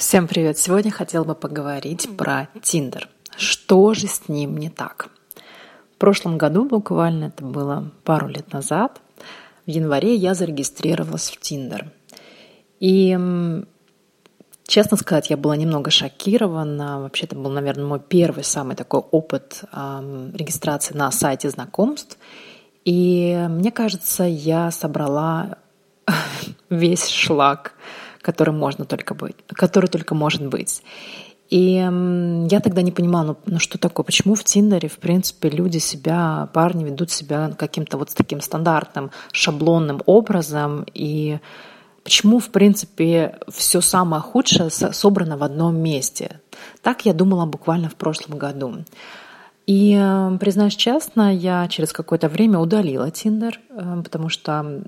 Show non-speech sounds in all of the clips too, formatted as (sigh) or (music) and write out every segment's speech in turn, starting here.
Всем привет! Сегодня хотела бы поговорить про Тиндер. Что же с ним не так? В прошлом году, буквально это было пару лет назад, в январе я зарегистрировалась в Тиндер. И, честно сказать, я была немного шокирована. Вообще, это был, наверное, мой первый самый такой опыт регистрации на сайте знакомств. И мне кажется, я собрала (laughs) весь шлак который можно только быть, который только может быть. И я тогда не понимала, ну, ну что такое, почему в Тиндере, в принципе, люди себя, парни ведут себя каким-то вот с таким стандартным, шаблонным образом, и почему, в принципе, все самое худшее собрано в одном месте. Так я думала буквально в прошлом году. И, признаюсь честно, я через какое-то время удалила Тиндер, э, потому что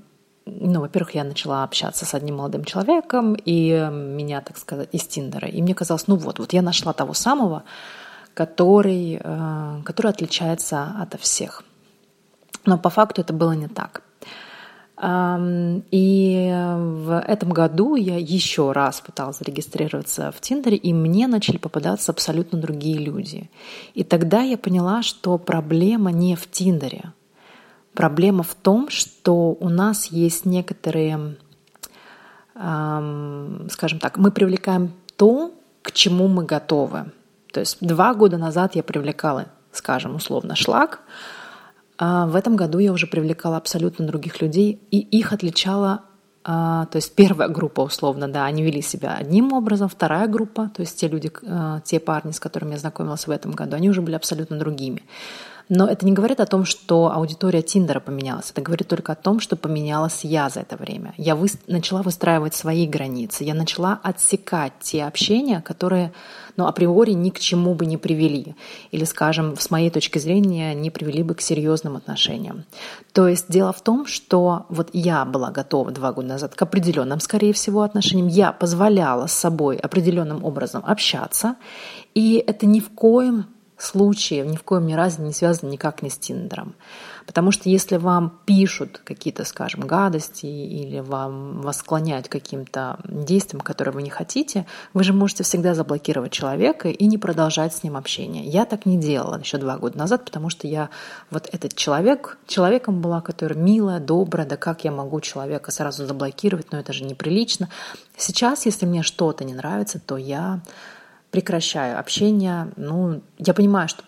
ну, во-первых, я начала общаться с одним молодым человеком, и меня, так сказать, из Тиндера. И мне казалось, ну вот, вот я нашла того самого, который, э, который отличается от всех. Но по факту это было не так. И в этом году я еще раз пыталась зарегистрироваться в Тиндере, и мне начали попадаться абсолютно другие люди. И тогда я поняла, что проблема не в Тиндере, Проблема в том, что у нас есть некоторые, скажем так, мы привлекаем то, к чему мы готовы. То есть два года назад я привлекала, скажем, условно, шлак, а в этом году я уже привлекала абсолютно других людей, и их отличала а, то есть первая группа, условно, да, они вели себя одним образом, вторая группа, то есть те люди, а, те парни, с которыми я знакомилась в этом году, они уже были абсолютно другими. Но это не говорит о том, что аудитория Тиндера поменялась. Это говорит только о том, что поменялась я за это время. Я вы... начала выстраивать свои границы. Я начала отсекать те общения, которые ну, априори ни к чему бы не привели. Или, скажем, с моей точки зрения, не привели бы к серьезным отношениям. То есть дело в том, что вот я была готова два года назад к определенным, скорее всего, отношениям. Я позволяла с собой определенным образом общаться. И это ни в коем случае ни в коем ни разе не связано никак не с Тиндером. Потому что если вам пишут какие-то, скажем, гадости или вам вас склоняют к каким-то действиям, которые вы не хотите, вы же можете всегда заблокировать человека и не продолжать с ним общение. Я так не делала еще два года назад, потому что я вот этот человек, человеком была, который милая, добрая, да как я могу человека сразу заблокировать, но это же неприлично. Сейчас, если мне что-то не нравится, то я прекращаю общение. Ну, я понимаю, что,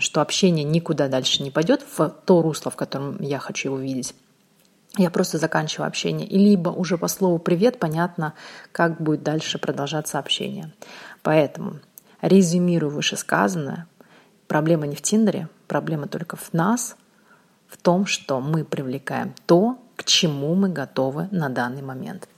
что общение никуда дальше не пойдет в то русло, в котором я хочу его видеть. Я просто заканчиваю общение. И либо уже по слову «привет» понятно, как будет дальше продолжаться общение. Поэтому резюмирую вышесказанное. Проблема не в Тиндере, проблема только в нас, в том, что мы привлекаем то, к чему мы готовы на данный момент.